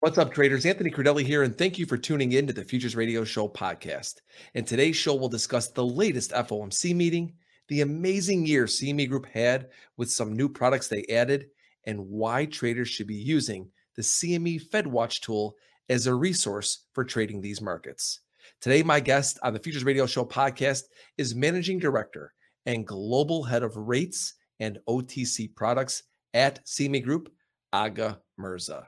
What's up, traders? Anthony Crudele here, and thank you for tuning in to the Futures Radio Show podcast. In today's show, we'll discuss the latest FOMC meeting, the amazing year CME Group had with some new products they added, and why traders should be using the CME FedWatch tool as a resource for trading these markets. Today, my guest on the Futures Radio Show podcast is Managing Director and Global Head of Rates and OTC Products at CME Group, Agha Mirza.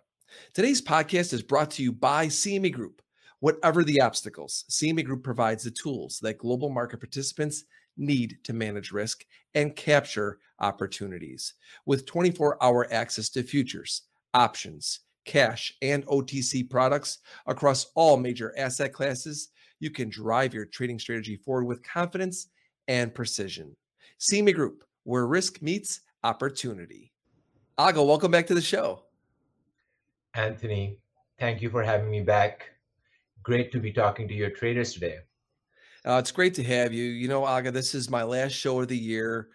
Today's podcast is brought to you by CME Group. Whatever the obstacles, CME Group provides the tools that global market participants need to manage risk and capture opportunities. With 24 hour access to futures, options, cash, and OTC products across all major asset classes, you can drive your trading strategy forward with confidence and precision. CME Group, where risk meets opportunity. Agha, welcome back to the show. Anthony, thank you for having me back. Great to be talking to your traders today. Uh, it's great to have you. You know, Agha, this is my last show of the year,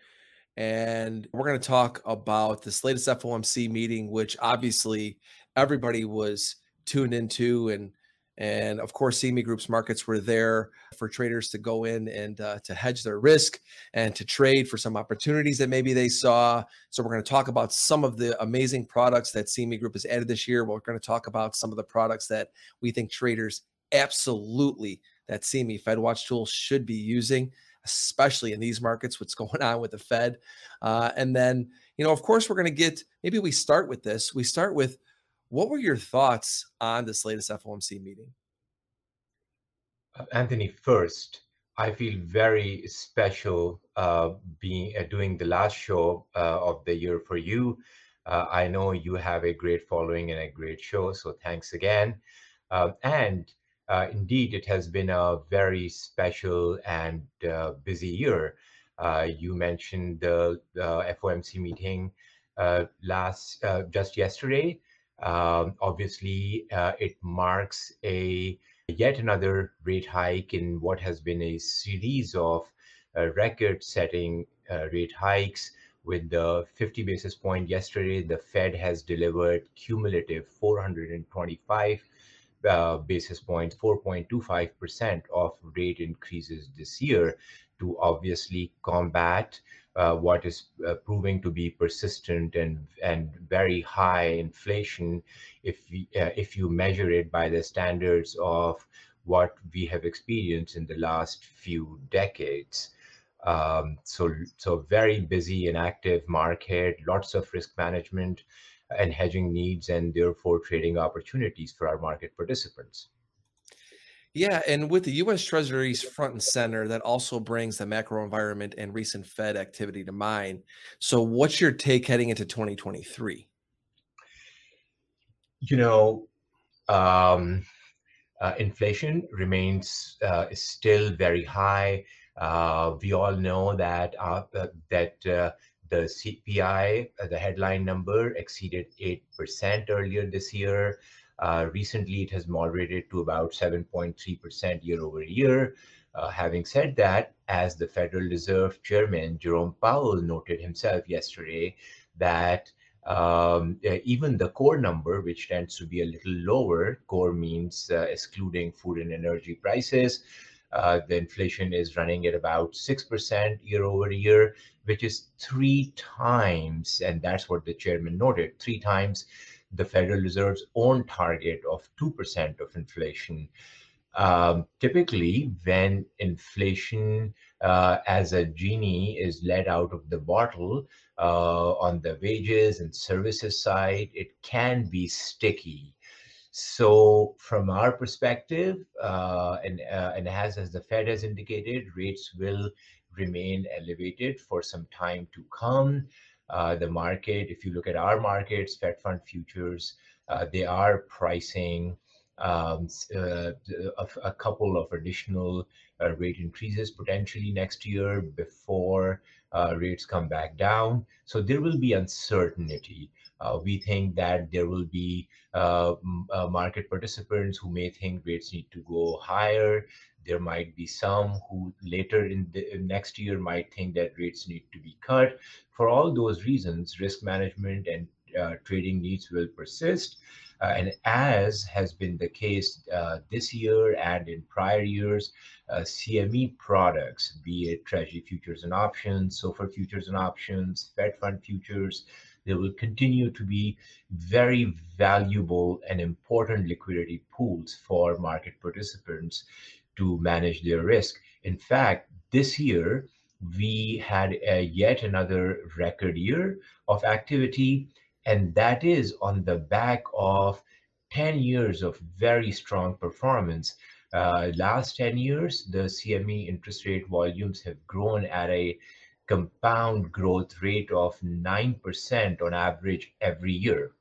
and we're going to talk about this latest FOMC meeting, which obviously everybody was tuned into and and of course, CME Group's markets were there for traders to go in and uh, to hedge their risk and to trade for some opportunities that maybe they saw. So, we're going to talk about some of the amazing products that CME Group has added this year. We're going to talk about some of the products that we think traders absolutely that CME FedWatch tool should be using, especially in these markets, what's going on with the Fed. Uh, and then, you know, of course, we're going to get maybe we start with this. We start with what were your thoughts on this latest FOMC meeting? Uh, Anthony, first, I feel very special uh, being uh, doing the last show uh, of the year for you. Uh, I know you have a great following and a great show, so thanks again. Um, and uh, indeed, it has been a very special and busy year. you mentioned the, the FOMC meeting last just yesterday. Um, obviously, uh, it marks a yet another rate hike in what has been a series of uh, record-setting uh, rate hikes. With the 50 basis point yesterday, the Fed has delivered cumulative 425 uh, basis points, 4.25% of rate increases this year to obviously combat what is uh, proving to be persistent and and very high inflation if uh, if you measure it by the standards of what we have experienced in the last few decades. Um, so so very busy and active market, lots of risk management and hedging needs, and therefore trading opportunities for our market participants. Yeah, and with the U.S. Treasuries front and center, that also brings the macro environment and recent Fed activity to mind. So, what's your take heading into 2023? You know, um, uh, inflation remains uh, still very high. Uh, we all know that uh, that uh, the CPI, uh, the headline number, exceeded eight percent earlier this year. Uh, recently, it has moderated to about 7.3% year over year. Uh, having said that, as the Federal Reserve Chairman Jerome Powell noted himself yesterday, that um, even the core number, which tends to be a little lower, core means uh, excluding food and energy prices, uh, the inflation is running at about 6% year over year, which is three times, and that's what the chairman noted, three times the Federal Reserve's own target of 2% of inflation. Um, typically, when inflation uh, as a genie is let out of the bottle uh, on the wages and services side, it can be sticky. So, from our perspective, uh, and uh, and as as the Fed has indicated, rates will remain elevated for some time to come. Uh, the market, if you look at our markets, Fed Fund futures, uh, they are pricing um, uh, a, a, couple of additional uh, rate increases potentially next year before uh, rates come back down. So there will be uncertainty. Uh, we think that there will be market participants who may think rates need to go higher. There might be some who later in the next year might think that rates need to be cut. For all those reasons, risk management and uh, trading needs will persist. Uh, and as has been the case uh, this year and in prior years, uh, CME products, be it Treasury futures and options, SOFR futures and options, Fed fund futures, they will continue to be very valuable and important liquidity pools for market participants to manage their risk. In fact, this year, we had a yet another record year of activity, and that is on the back of 10 years of very strong performance. Uh, last 10 years, the CME interest rate volumes have grown at a compound growth rate of 9% on average every year.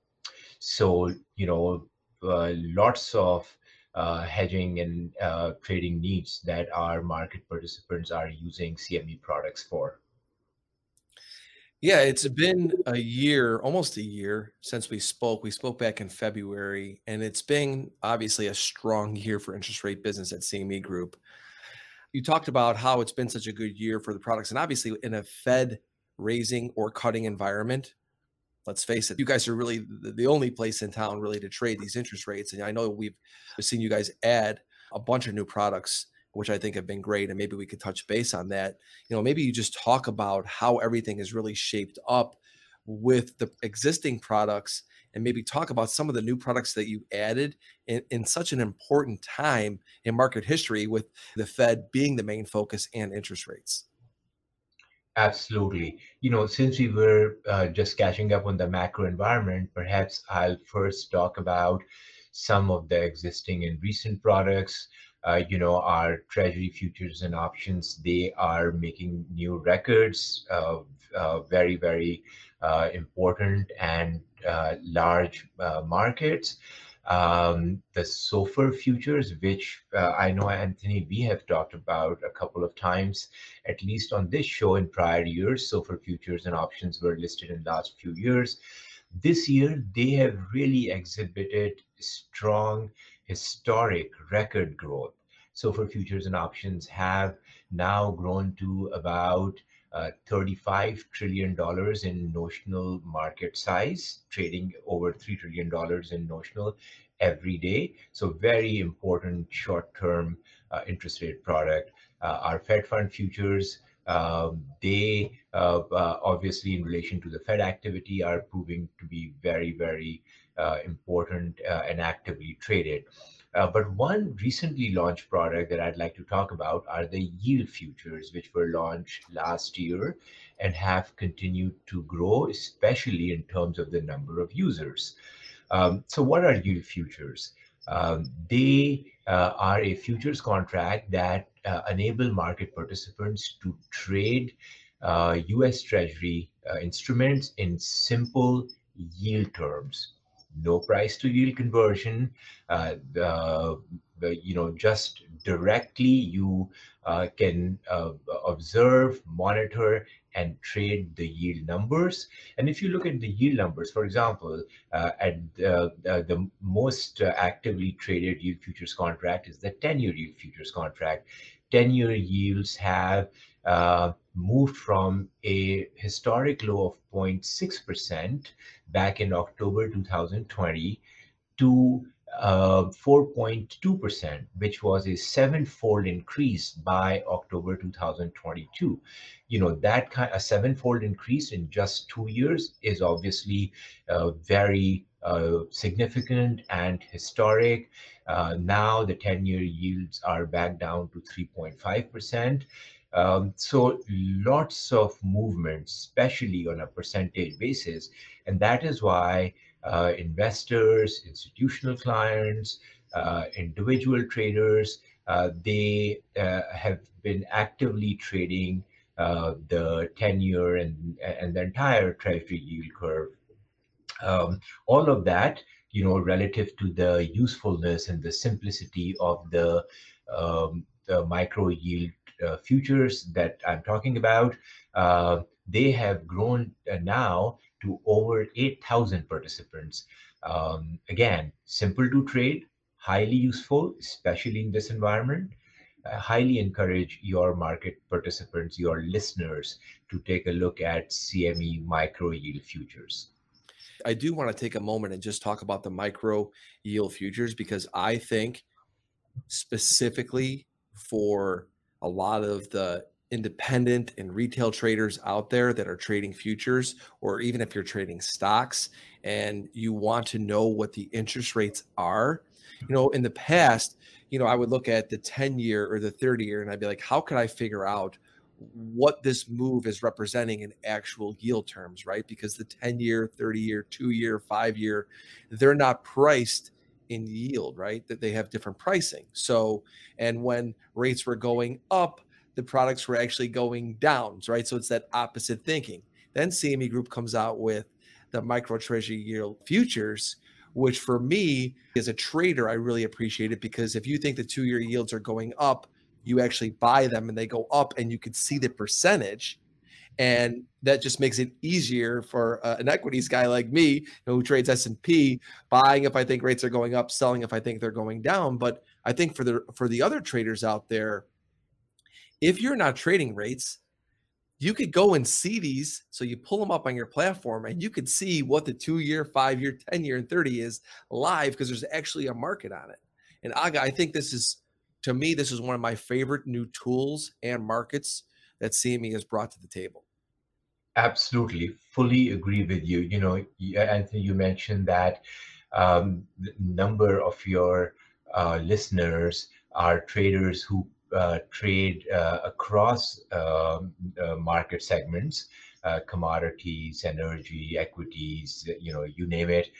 So, you know, uh, lots of uh, hedging and uh, trading needs that our market participants are using CME products for. Yeah, it's been a year, almost a year since we spoke. We spoke back in February, and it's been obviously a strong year for interest rate business at CME Group. You talked about how it's been such a good year for the products, and obviously in a Fed raising or cutting environment, let's face it, you guys are really the, only place in town really to trade these interest rates. And I know we've seen you guys add a bunch of new products, which I think have been great. And maybe we could touch base on that. You know, maybe you just talk about how everything is really shaped up with the existing products and maybe talk about some of the new products that you added in, in such an important time in market history with the Fed being the main focus and interest rates. Absolutely. You know, since we were uh, just catching up on the macro environment, perhaps I'll first talk about some of the existing and recent products. Uh, you know, our treasury futures and options, they are making new records, uh, very, very uh, important and uh, large uh, markets um, the SOFR futures, which uh, I know, Anthony, we have talked about a couple of times, at least on this show in prior years. SOFR futures and options were listed in the last few years. This year, they have really exhibited strong historic record growth. SOFR futures and options have now grown to about $35 trillion in notional market size, trading over $3 trillion in notional every day. So very important short-term uh, interest rate product. Uh, our Fed fund futures, um, they uh, uh, obviously in relation to the Fed activity are proving to be very, very uh, important and actively traded. Uh, but one recently launched product that I'd like to talk about are the yield futures, which were launched last year and have continued to grow, especially in terms of the number of users. Um, so, what are yield futures? Um, they uh, are a futures contract that uh, enable market participants to trade US uh, Treasury uh, instruments in simple yield terms no price to yield conversion. Uh, the, you know, just directly you uh, can uh, observe, monitor, and trade the yield numbers. And if you look at the yield numbers, for example, uh, at uh, the most actively traded yield futures contract is the 10-year yield futures contract. 10-year yields have uh, moved from a historic low of 0.6% back in October 2020 to uh, 4.2%, which was a sevenfold increase by October 2022. You know, that kind a sevenfold increase in just two years is obviously uh, very uh, significant and historic. Uh, now the 10 year yields are back down to 3.5%. Um, so lots of movement, especially on a percentage basis. And that is why uh, investors, institutional clients, uh, individual traders, uh, they uh, have been actively trading uh, the 10 year and, and the entire treasury yield curve. Um, all of that, you know, relative to the usefulness and the simplicity of the, um, the micro yield uh, futures that I'm talking about, uh, they have grown uh, now to over 8,000 participants. Um, again, simple to trade, highly useful, especially in this environment. I highly encourage your market participants, your listeners, to take a look at CME micro yield futures. I do want to take a moment and just talk about the micro yield futures because I think specifically for a lot of the independent and retail traders out there that are trading futures, or even if you're trading stocks and you want to know what the interest rates are, you know, in the past, you know, I would look at the 10 year or the 30 year and I'd be like, how could I figure out what this move is representing in actual yield terms, right? Because the 10 year, 30 year, two year, five year, they're not priced in yield, right? That they have different pricing. So, and when rates were going up, the products were actually going down, right? So it's that opposite thinking. Then CME Group comes out with the micro treasury yield futures, which for me as a trader, I really appreciate it because if you think the two year yields are going up, you actually buy them and they go up and you can see the percentage. And that just makes it easier for uh, an equities guy like me who trades s&p buying if i think rates are going up selling if i think they're going down. But i think for the for the other traders out there if you're not trading rates you could go and see these. So you pull them up on your platform and you could see what the two year five year 10 year and 30 is live because there's actually a market on it. And agha i think this is to me, this is one of my favorite new tools and markets that CME has brought to the table. Absolutely, fully agree with you. You know, Anthony, you mentioned that um, number of your uh, listeners are traders who uh, trade uh, across um, market segments, uh, commodities, energy, equities, you know, you name it.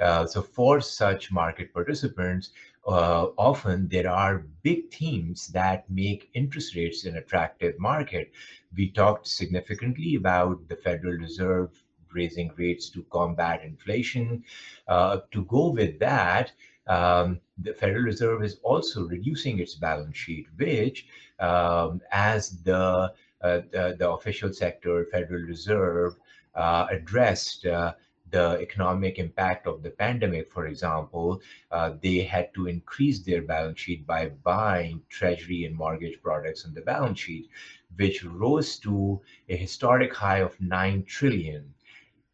Uh, so for such market participants, uh, often there are big themes that make interest rates an attractive market. We talked significantly about the Federal Reserve raising rates to combat inflation. Uh, to go with that, um, the Federal Reserve is also reducing its balance sheet, which, um, as the, uh, the, the official sector Federal Reserve uh, addressed uh, the economic impact of the pandemic, for example, uh, they had to increase their balance sheet by buying treasury and mortgage products on the balance sheet, which rose to a historic high of 9 trillion.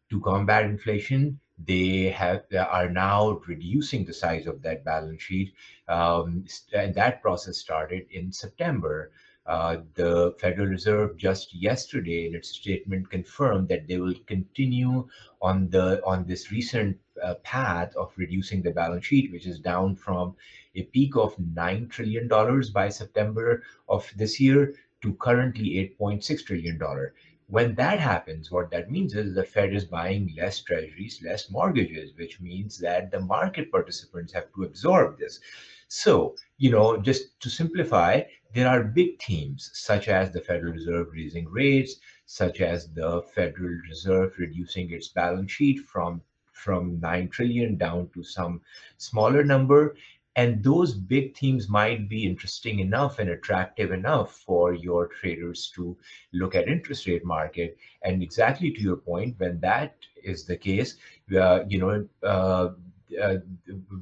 To combat inflation, they have they are now reducing the size of that balance sheet, um, and that process started in September. Uh, the Federal Reserve just yesterday in its statement confirmed that they will continue on the on this recent uh, path of reducing the balance sheet, which is down from a peak of nine trillion dollars by September of this year to currently eight point six trillion dollar. When that happens, what that means is the Fed is buying less treasuries, less mortgages, which means that the market participants have to absorb this. So, you know, just to simplify, there are big themes such as the Federal Reserve raising rates, such as the Federal Reserve reducing its balance sheet from from 9 trillion down to some smaller number. And those big themes might be interesting enough and attractive enough for your traders to look at interest rate market. And exactly to your point when that is the case uh, you know uh, uh,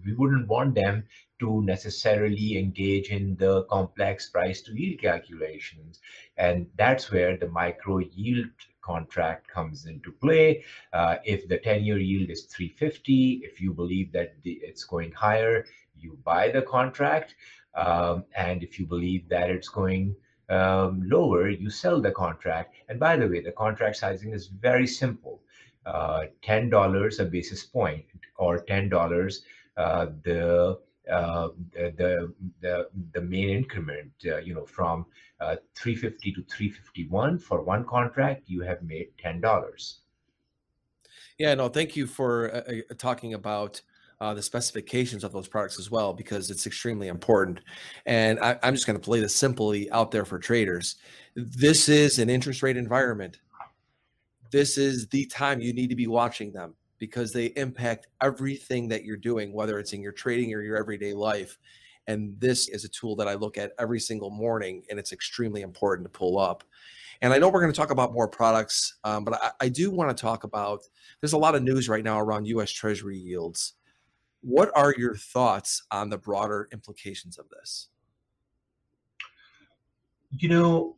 we wouldn't want them to necessarily engage in the complex price to yield calculations. And that's where the micro yield contract comes into play. Uh, if the 10 year yield is 350, if you believe that the, it's going higher, you buy the contract. Um, and if you believe that it's going um, lower, you sell the contract. And by the way, the contract sizing is very simple. Uh, $10 a basis point or $10 uh, the uh, the, the the main increment, uh, you know, from uh, 350 to 351 for one contract, you have made ten dollars. Yeah, no, thank you for uh, uh, talking about uh, the specifications of those products as well, because it's extremely important. And I, I'm just going to play this simply out there for traders. This is an interest rate environment. This is the time you need to be watching them because they impact everything that you're doing, whether it's in your trading or your everyday life. And this is a tool that I look at every single morning, and it's extremely important to pull up. And I know we're going to talk about more products, um, but I, I do want to talk about there's a lot of news right now around US Treasury yields. What are your thoughts on the broader implications of this? You know,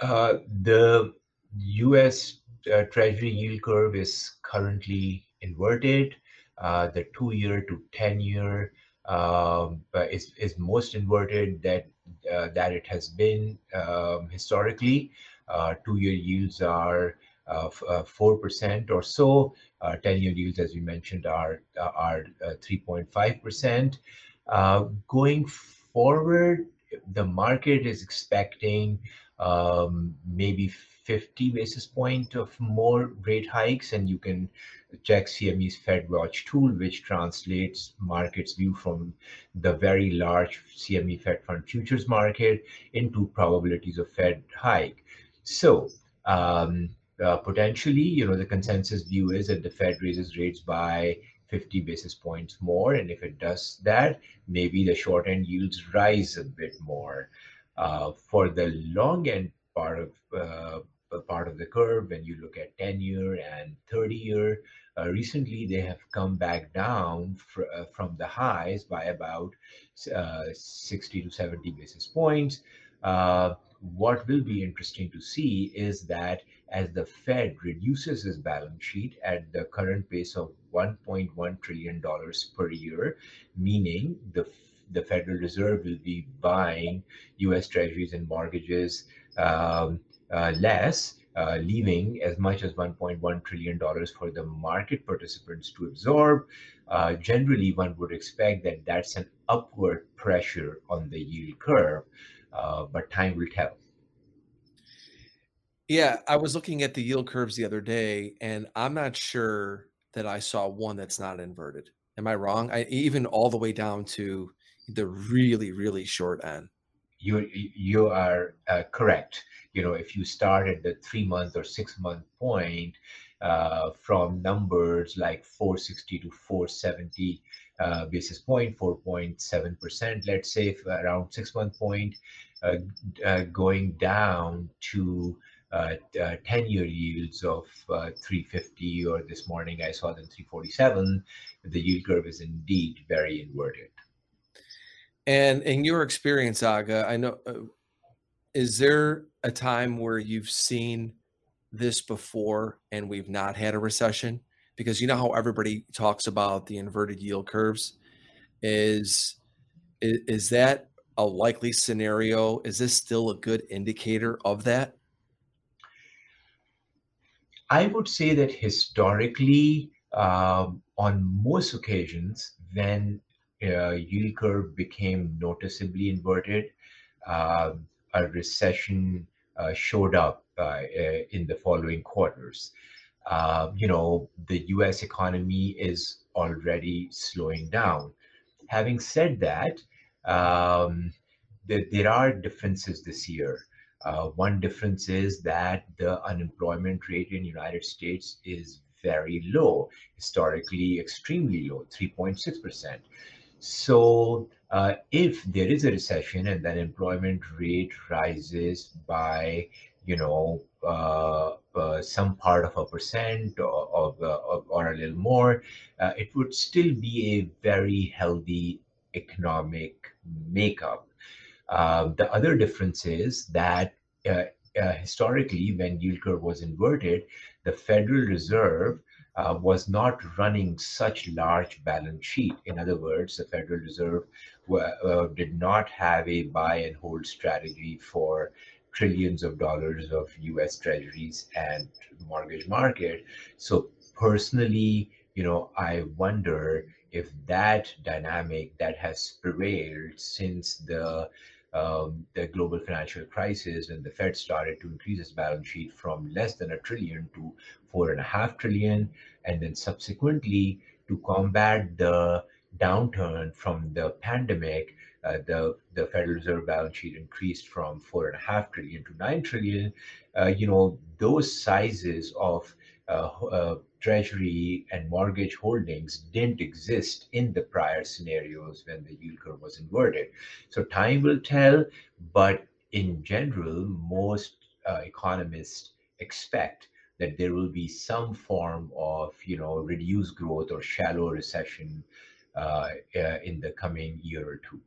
uh, the US uh, Treasury yield curve is currently inverted. Uh, the two-year to ten-year um, is is most inverted that uh, that it has been um, historically. Uh, two-year yields are uh, uh, four percent or so. Ten-year yields, as we mentioned, are are three point five percent. Going forward, the market is expecting um, maybe 50 basis point of more rate hikes, and you can check CME's Fed Watch tool, which translates market's view from the very large CME Fed Fund futures market into probabilities of Fed hike. So um, uh, potentially, you know, the consensus view is that the Fed raises rates by 50 basis points more. And if it does that, maybe the short end yields rise a bit more. Uh, for the long end part of uh, part of the curve, when you look at 10 year and 30 year, uh, recently they have come back down fr uh, from the highs by about uh, 60 to 70 basis points. Uh, what will be interesting to see is that as the Fed reduces its balance sheet at the current pace of 1.1 trillion dollars per year, meaning the the Federal Reserve will be buying U.S. Treasuries and mortgages um, less, uh, leaving as much as 1.1 trillion dollars for the market participants to absorb. Uh, generally, one would expect that that's an upward pressure on the yield curve, uh, but time will tell. Yeah, I was looking at the yield curves the other day, and I'm not sure that I saw one that's not inverted. Am I wrong? I even all the way down to the really, really short end. You you are uh, correct. You know, if you start at the three month or six month point uh, from numbers like 460 to 470 uh, basis point, 4.7 percent, let's say around six month point, uh, uh, going down to uh, 10-year yields of 350 or this morning I saw them 347, the yield curve is indeed very inverted. And in your experience, Agha, I know, uh, is there a time where you've seen this before and we've not had a recession? Because you know how everybody talks about the inverted yield curves. Is is, is that a likely scenario? Is this still a good indicator of that? I would say that historically, um, on most occasions, when uh, yield curve became noticeably inverted, uh, a recession uh, showed up uh, uh, in the following quarters. Um, you know, the U.S. economy is already slowing down. Having said that, um, there, there are differences this year. Uh, one difference is that the unemployment rate in the United States is very low, historically extremely low, 3.6%. So uh, if there is a recession and the employment rate rises by, you know, uh, uh, some part of a percent or, of, uh, or a little more, uh, it would still be a very healthy economic makeup. Uh, the other difference is that historically, when yield curve was inverted, the Federal Reserve uh, was not running such large balance sheet. In other words, the Federal Reserve uh, did not have a buy and hold strategy for trillions of dollars of U.S. Treasuries and mortgage market. So personally, you know, I wonder if that dynamic that has prevailed since the um, the global financial crisis and the Fed started to increase its balance sheet from less than a trillion to four and a half trillion, and then subsequently to combat the downturn from the pandemic, uh, the the Federal Reserve balance sheet increased from four and a half trillion to nine trillion. Uh, you know those sizes of uh, uh treasury and mortgage holdings didn't exist in the prior scenarios when the yield curve was inverted. So time will tell, but in general, most uh, economists expect that there will be some form of, you know, reduced growth or shallow recession uh, uh, in the coming year or two.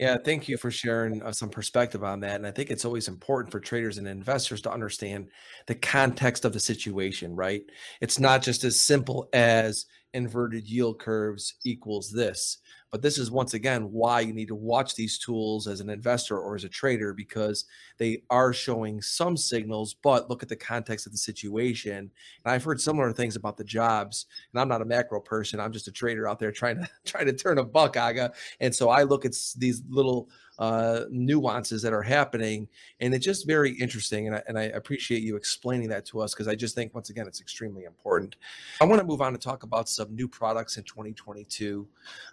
Yeah, thank you for sharing uh, some perspective on that. And I think it's always important for traders and investors to understand the context of the situation, right? It's not just as simple as inverted yield curves equals this. But this is once again why you need to watch these tools as an investor or as a trader because they are showing some signals, but look at the context of the situation. And I've heard similar things about the jobs. And I'm not a macro person. I'm just a trader out there trying to trying to turn a buck, Agha. And so I look at these little uh, nuances that are happening. And it's just very interesting. And I, and I appreciate you explaining that to us because I just think, once again, it's extremely important. I want to move on to talk about some new products in 2022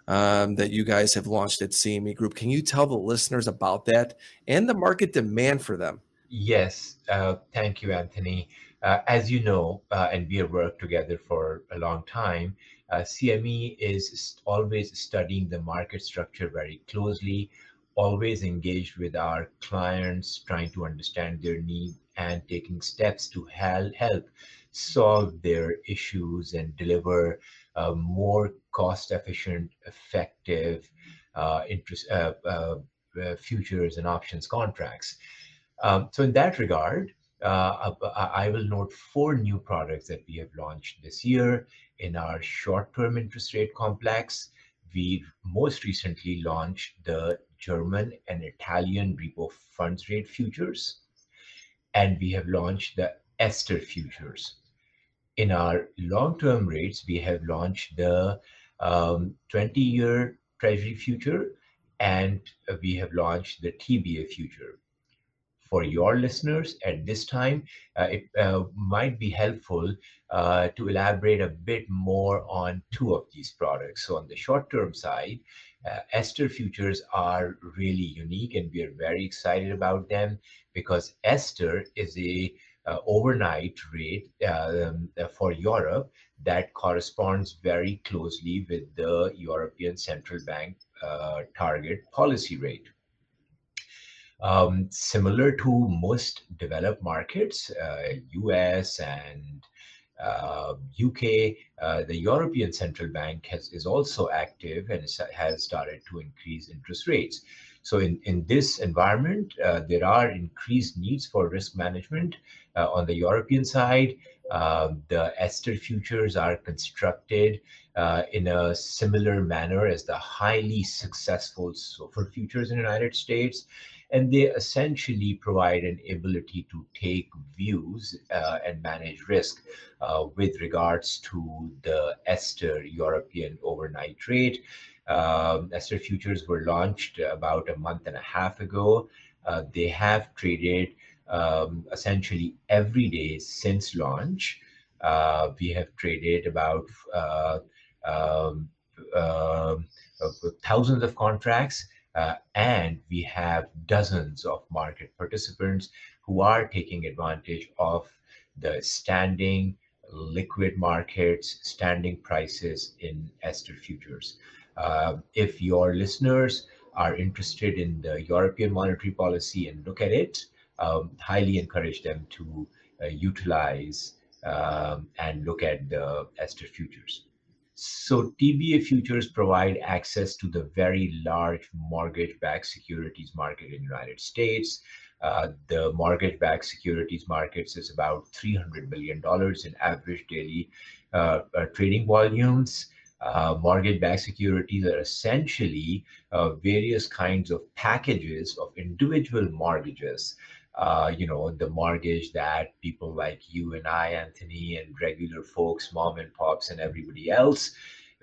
um, that you guys have launched at CME Group. Can you tell the listeners about that and the market demand for them? Yes. Uh, thank you, Anthony. Uh, as you know, uh, and we have worked together for a long time, uh, CME is always studying the market structure very closely, always engaged with our clients, trying to understand their need and taking steps to help, solve their issues and deliver more cost efficient, effective uh, interest, uh, uh, uh futures and options contracts. Um, so in that regard, uh, I will note four new products that we have launched this year in our short-term interest rate complex. We most recently launched the German and Italian repo funds rate futures. And we have launched the Ester futures. In our long-term rates, we have launched the 20-year um, Treasury future, and we have launched the TBA future. For your listeners at this time, uh, it uh, might be helpful uh, to elaborate a bit more on two of these products. So on the short-term side, uh, Ester futures are really unique and we are very excited about them because Ester is a uh, overnight rate um, for Europe that corresponds very closely with the European Central Bank uh, target policy rate. Um, similar to most developed markets, US uh, and uh, UK, uh, the European Central Bank has, is also active and has started to increase interest rates. So in, in this environment, uh, there are increased needs for risk management. Uh, on the European side, uh, the Ester futures are constructed uh, in a similar manner as the highly successful SOFR futures in the United States and they essentially provide an ability to take views uh, and manage risk uh, with regards to the Ester European overnight rate. Um, Ester futures were launched about a month and a half ago. Uh, they have traded um, essentially every day since launch. Uh, we have traded about uh, um, um thousands of contracts uh, and we have dozens of market participants who are taking advantage of the standing liquid markets, standing prices in Ester futures. Uh, if your listeners are interested in the European monetary policy and look at it, um, highly encourage them to uh, utilize um, and look at the Ester futures. So TBA futures provide access to the very large mortgage-backed securities market in the United States. Uh, the mortgage-backed securities markets is about $300 billion in average daily uh, uh, trading volumes. Uh, mortgage-backed securities are essentially uh, various kinds of packages of individual mortgages uh, you know, the mortgage that people like you and I, Anthony, and regular folks, mom and pops, and everybody else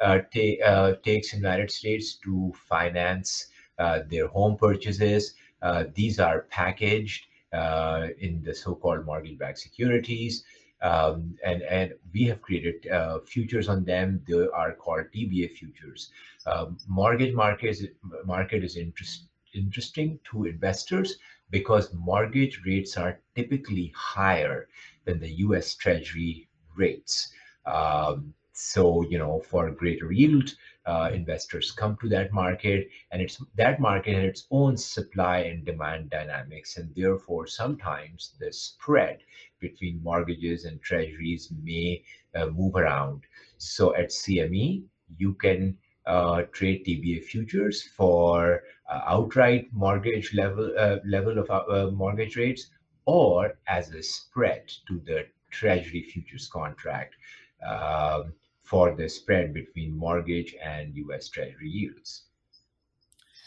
uh, ta- uh, takes in the United States to finance uh, their home purchases. Uh, these are packaged in the so-called mortgage-backed securities. Um, and and we have created uh, futures on them. They are called TBA futures. Um, mortgage market is, market is interest, interesting to investors because mortgage rates are typically higher than the US Treasury rates. Um, so, you know, for greater yield, uh, investors come to that market, and it's that market has its own supply and demand dynamics, and therefore sometimes the spread between mortgages and treasuries may uh, move around. So at CME, you can uh, trade TBA futures for uh, outright mortgage level uh, level of uh, mortgage rates, or as a spread to the Treasury futures contract um, for the spread between mortgage and U.S. Treasury yields.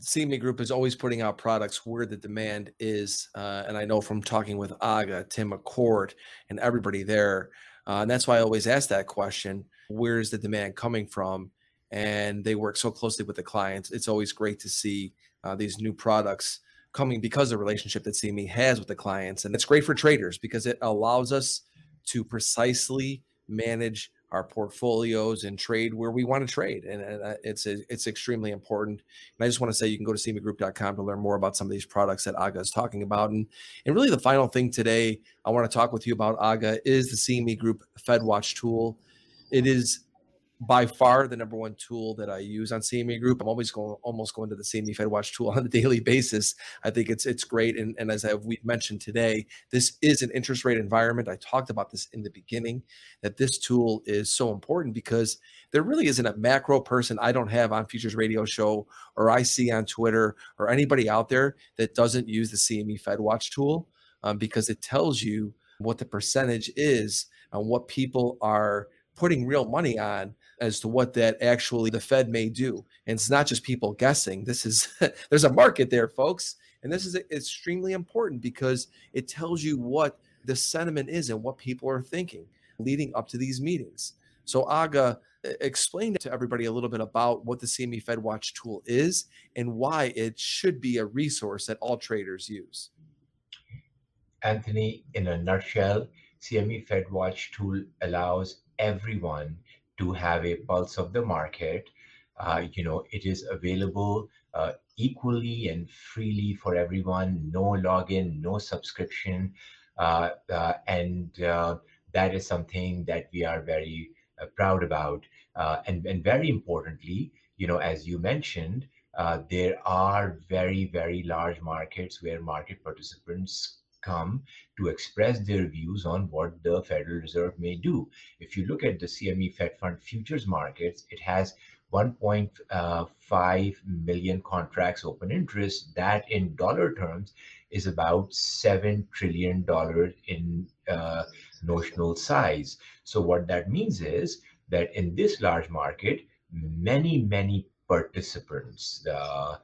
CME Group is always putting out products where the demand is, uh, and I know from talking with Agha, Tim McCourt, and everybody there, uh, and that's why I always ask that question: Where is the demand coming from? And they work so closely with the clients. It's always great to see uh, these new products coming because of the relationship that CME has with the clients, and it's great for traders because it allows us to precisely manage our portfolios and trade where we want to trade. And, uh, it's it's extremely important. And I just want to say you can go to cmegroup.com to learn more about some of these products that Agha is talking about. And, and really the final thing today I want to talk with you about Agha is the CME Group FedWatch tool. It is by far the number one tool that I use on CME Group. I'm always going almost going to the CME FedWatch tool on a daily basis. I think it's it's great. And, and as I, we mentioned today, this is an interest rate environment. I talked about this in the beginning that this tool is so important because there really isn't a macro person I don't have on Futures Radio Show or I see on Twitter or anybody out there that doesn't use the CME FedWatch tool um, because it tells you what the percentage is and what people are putting real money on as to what that actually the Fed may do. And it's not just people guessing. This is there's a market there, folks. And this is extremely important because it tells you what the sentiment is and what people are thinking leading up to these meetings. So Agha explained to everybody a little bit about what the CME Fed Watch tool is and why it should be a resource that all traders use. Anthony, in a nutshell, CME Fed Watch tool allows everyone to have a pulse of the market. Uh, you know, it is available uh, equally and freely for everyone, no login, no subscription. Uh, uh and uh, that is something that we are very uh, proud about. and, and very importantly, you know, as you mentioned, there are very, very large markets where market participants come to express their views on what the Federal Reserve may do. If you look at the CME Fed Fund futures markets, it has 1.5 million contracts open interest. That in dollar terms is about $7 trillion in uh, notional size. So, what that means is that in this large market, many, many participants, uh,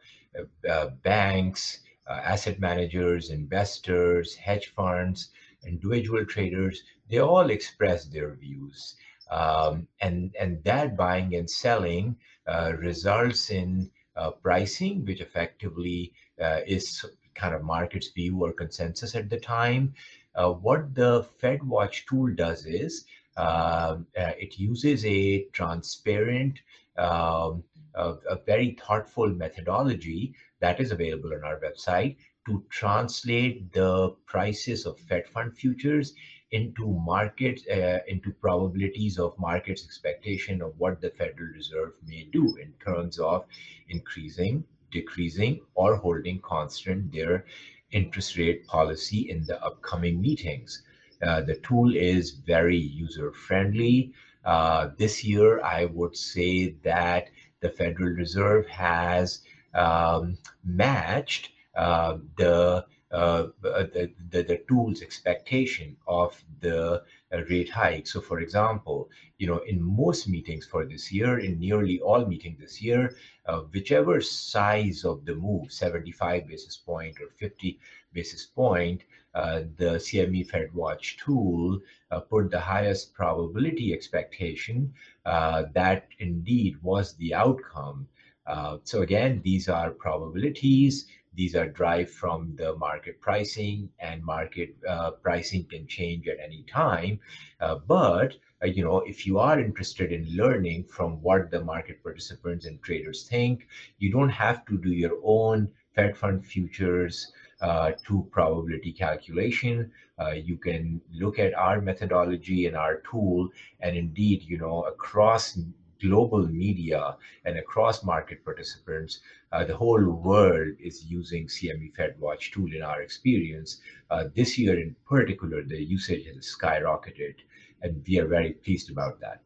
uh, banks, uh, asset managers, investors, hedge funds, individual traders, they all express their views. Um, and, and that buying and selling uh, results in uh, pricing, which effectively uh, is kind of market's view or consensus at the time. Uh, what the FedWatch tool does is um, uh, it uses a transparent, um, a, a very thoughtful methodology that is available on our website to translate the prices of Fed fund futures into market uh, into probabilities of markets expectation of what the Federal Reserve may do in terms of increasing, decreasing, or holding constant their interest rate policy in the upcoming meetings. Uh, the tool is very user friendly. Uh, this year, I would say that the Federal Reserve has um, matched uh, the, uh, the, the, the tool's expectation of the uh, rate hike. So, for example, you know, in most meetings for this year, in nearly all meetings this year, uh, whichever size of the move, 75 basis point or 50 basis point, uh, the CME Fed Watch tool uh, put the highest probability expectation uh, that indeed was the outcome uh, so again, these are probabilities. These are derived from the market pricing, and market uh, pricing can change at any time. Uh, but uh, you know, if you are interested in learning from what the market participants and traders think, you don't have to do your own Fed fund futures uh, to probability calculation. Uh, you can look at our methodology and our tool, and indeed, you know, across global media and across market participants, uh, the whole world is using CME FedWatch tool in our experience. Uh, this year in particular, the usage has skyrocketed, and we are very pleased about that.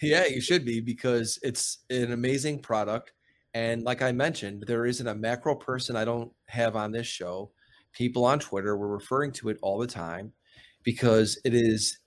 Yeah, you should be because it's an amazing product. And like I mentioned, there isn't a macro person I don't have on this show. People on Twitter were referring to it all the time because it is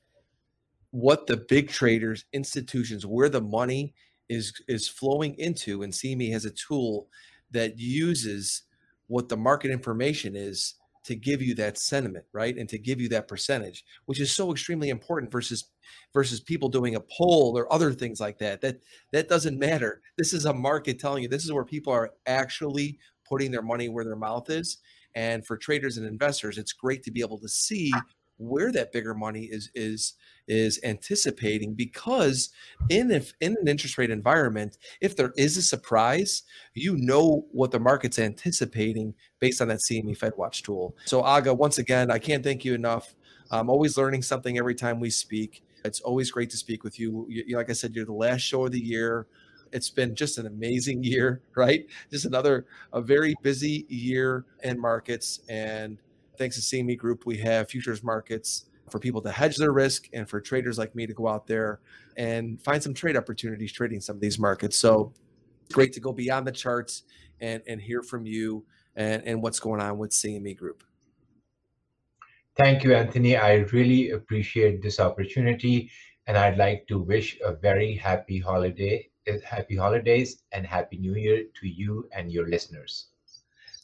what the big traders, institutions, where the money is is flowing into. And CME has a tool that uses what the market information is to give you that sentiment, right? And to give you that percentage, which is so extremely important versus versus people doing a poll or other things like that. That that doesn't matter. This is a market telling you this is where people are actually putting their money where their mouth is. And for traders and investors, it's great to be able to see where that bigger money is is is anticipating because in if in an interest rate environment if there is a surprise you know what the market's anticipating based on that CME Fed Watch tool. So Agha once again I can't thank you enough. I'm always learning something every time we speak. It's always great to speak with you, you like I said you're the last show of the year. It's been just an amazing year right? Just another a very busy year in markets and thanks to CME Group, we have futures markets for people to hedge their risk and for traders like me to go out there and find some trade opportunities trading some of these markets. So great to go beyond the charts and, and hear from you and, and what's going on with CME Group. Thank you, Anthony. I really appreciate this opportunity. And I'd like to wish a very happy holiday, eh, happy holidays and happy new year to you and your listeners.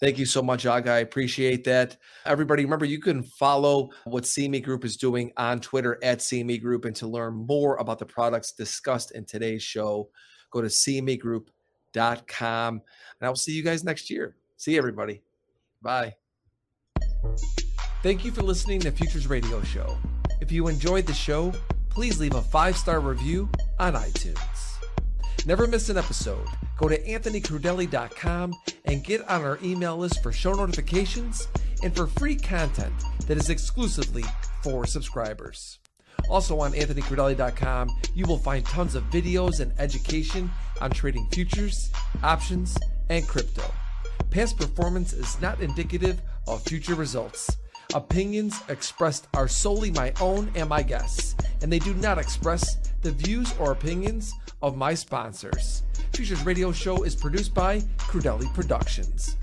Thank you so much, Agha. I appreciate that. Everybody, remember you can follow what CME Group is doing on Twitter at CME Group. And to learn more about the products discussed in today's show, go to CMEGroup.com. And I'll see you guys next year. See everybody. Bye. Thank you for listening to Futures Radio Show. If you enjoyed the show, please leave a five star review on iTunes. Never miss an episode. Go to anthonycrudele.com and get on our email list for show notifications and for free content that is exclusively for subscribers. Also on anthonycrudele.com, you will find tons of videos and education on trading futures, options, and crypto. Past performance is not indicative of future results. Opinions expressed are solely my own and my guests, and they do not express the views or opinions of my sponsors. Futures Radio Show is produced by Crudele Productions.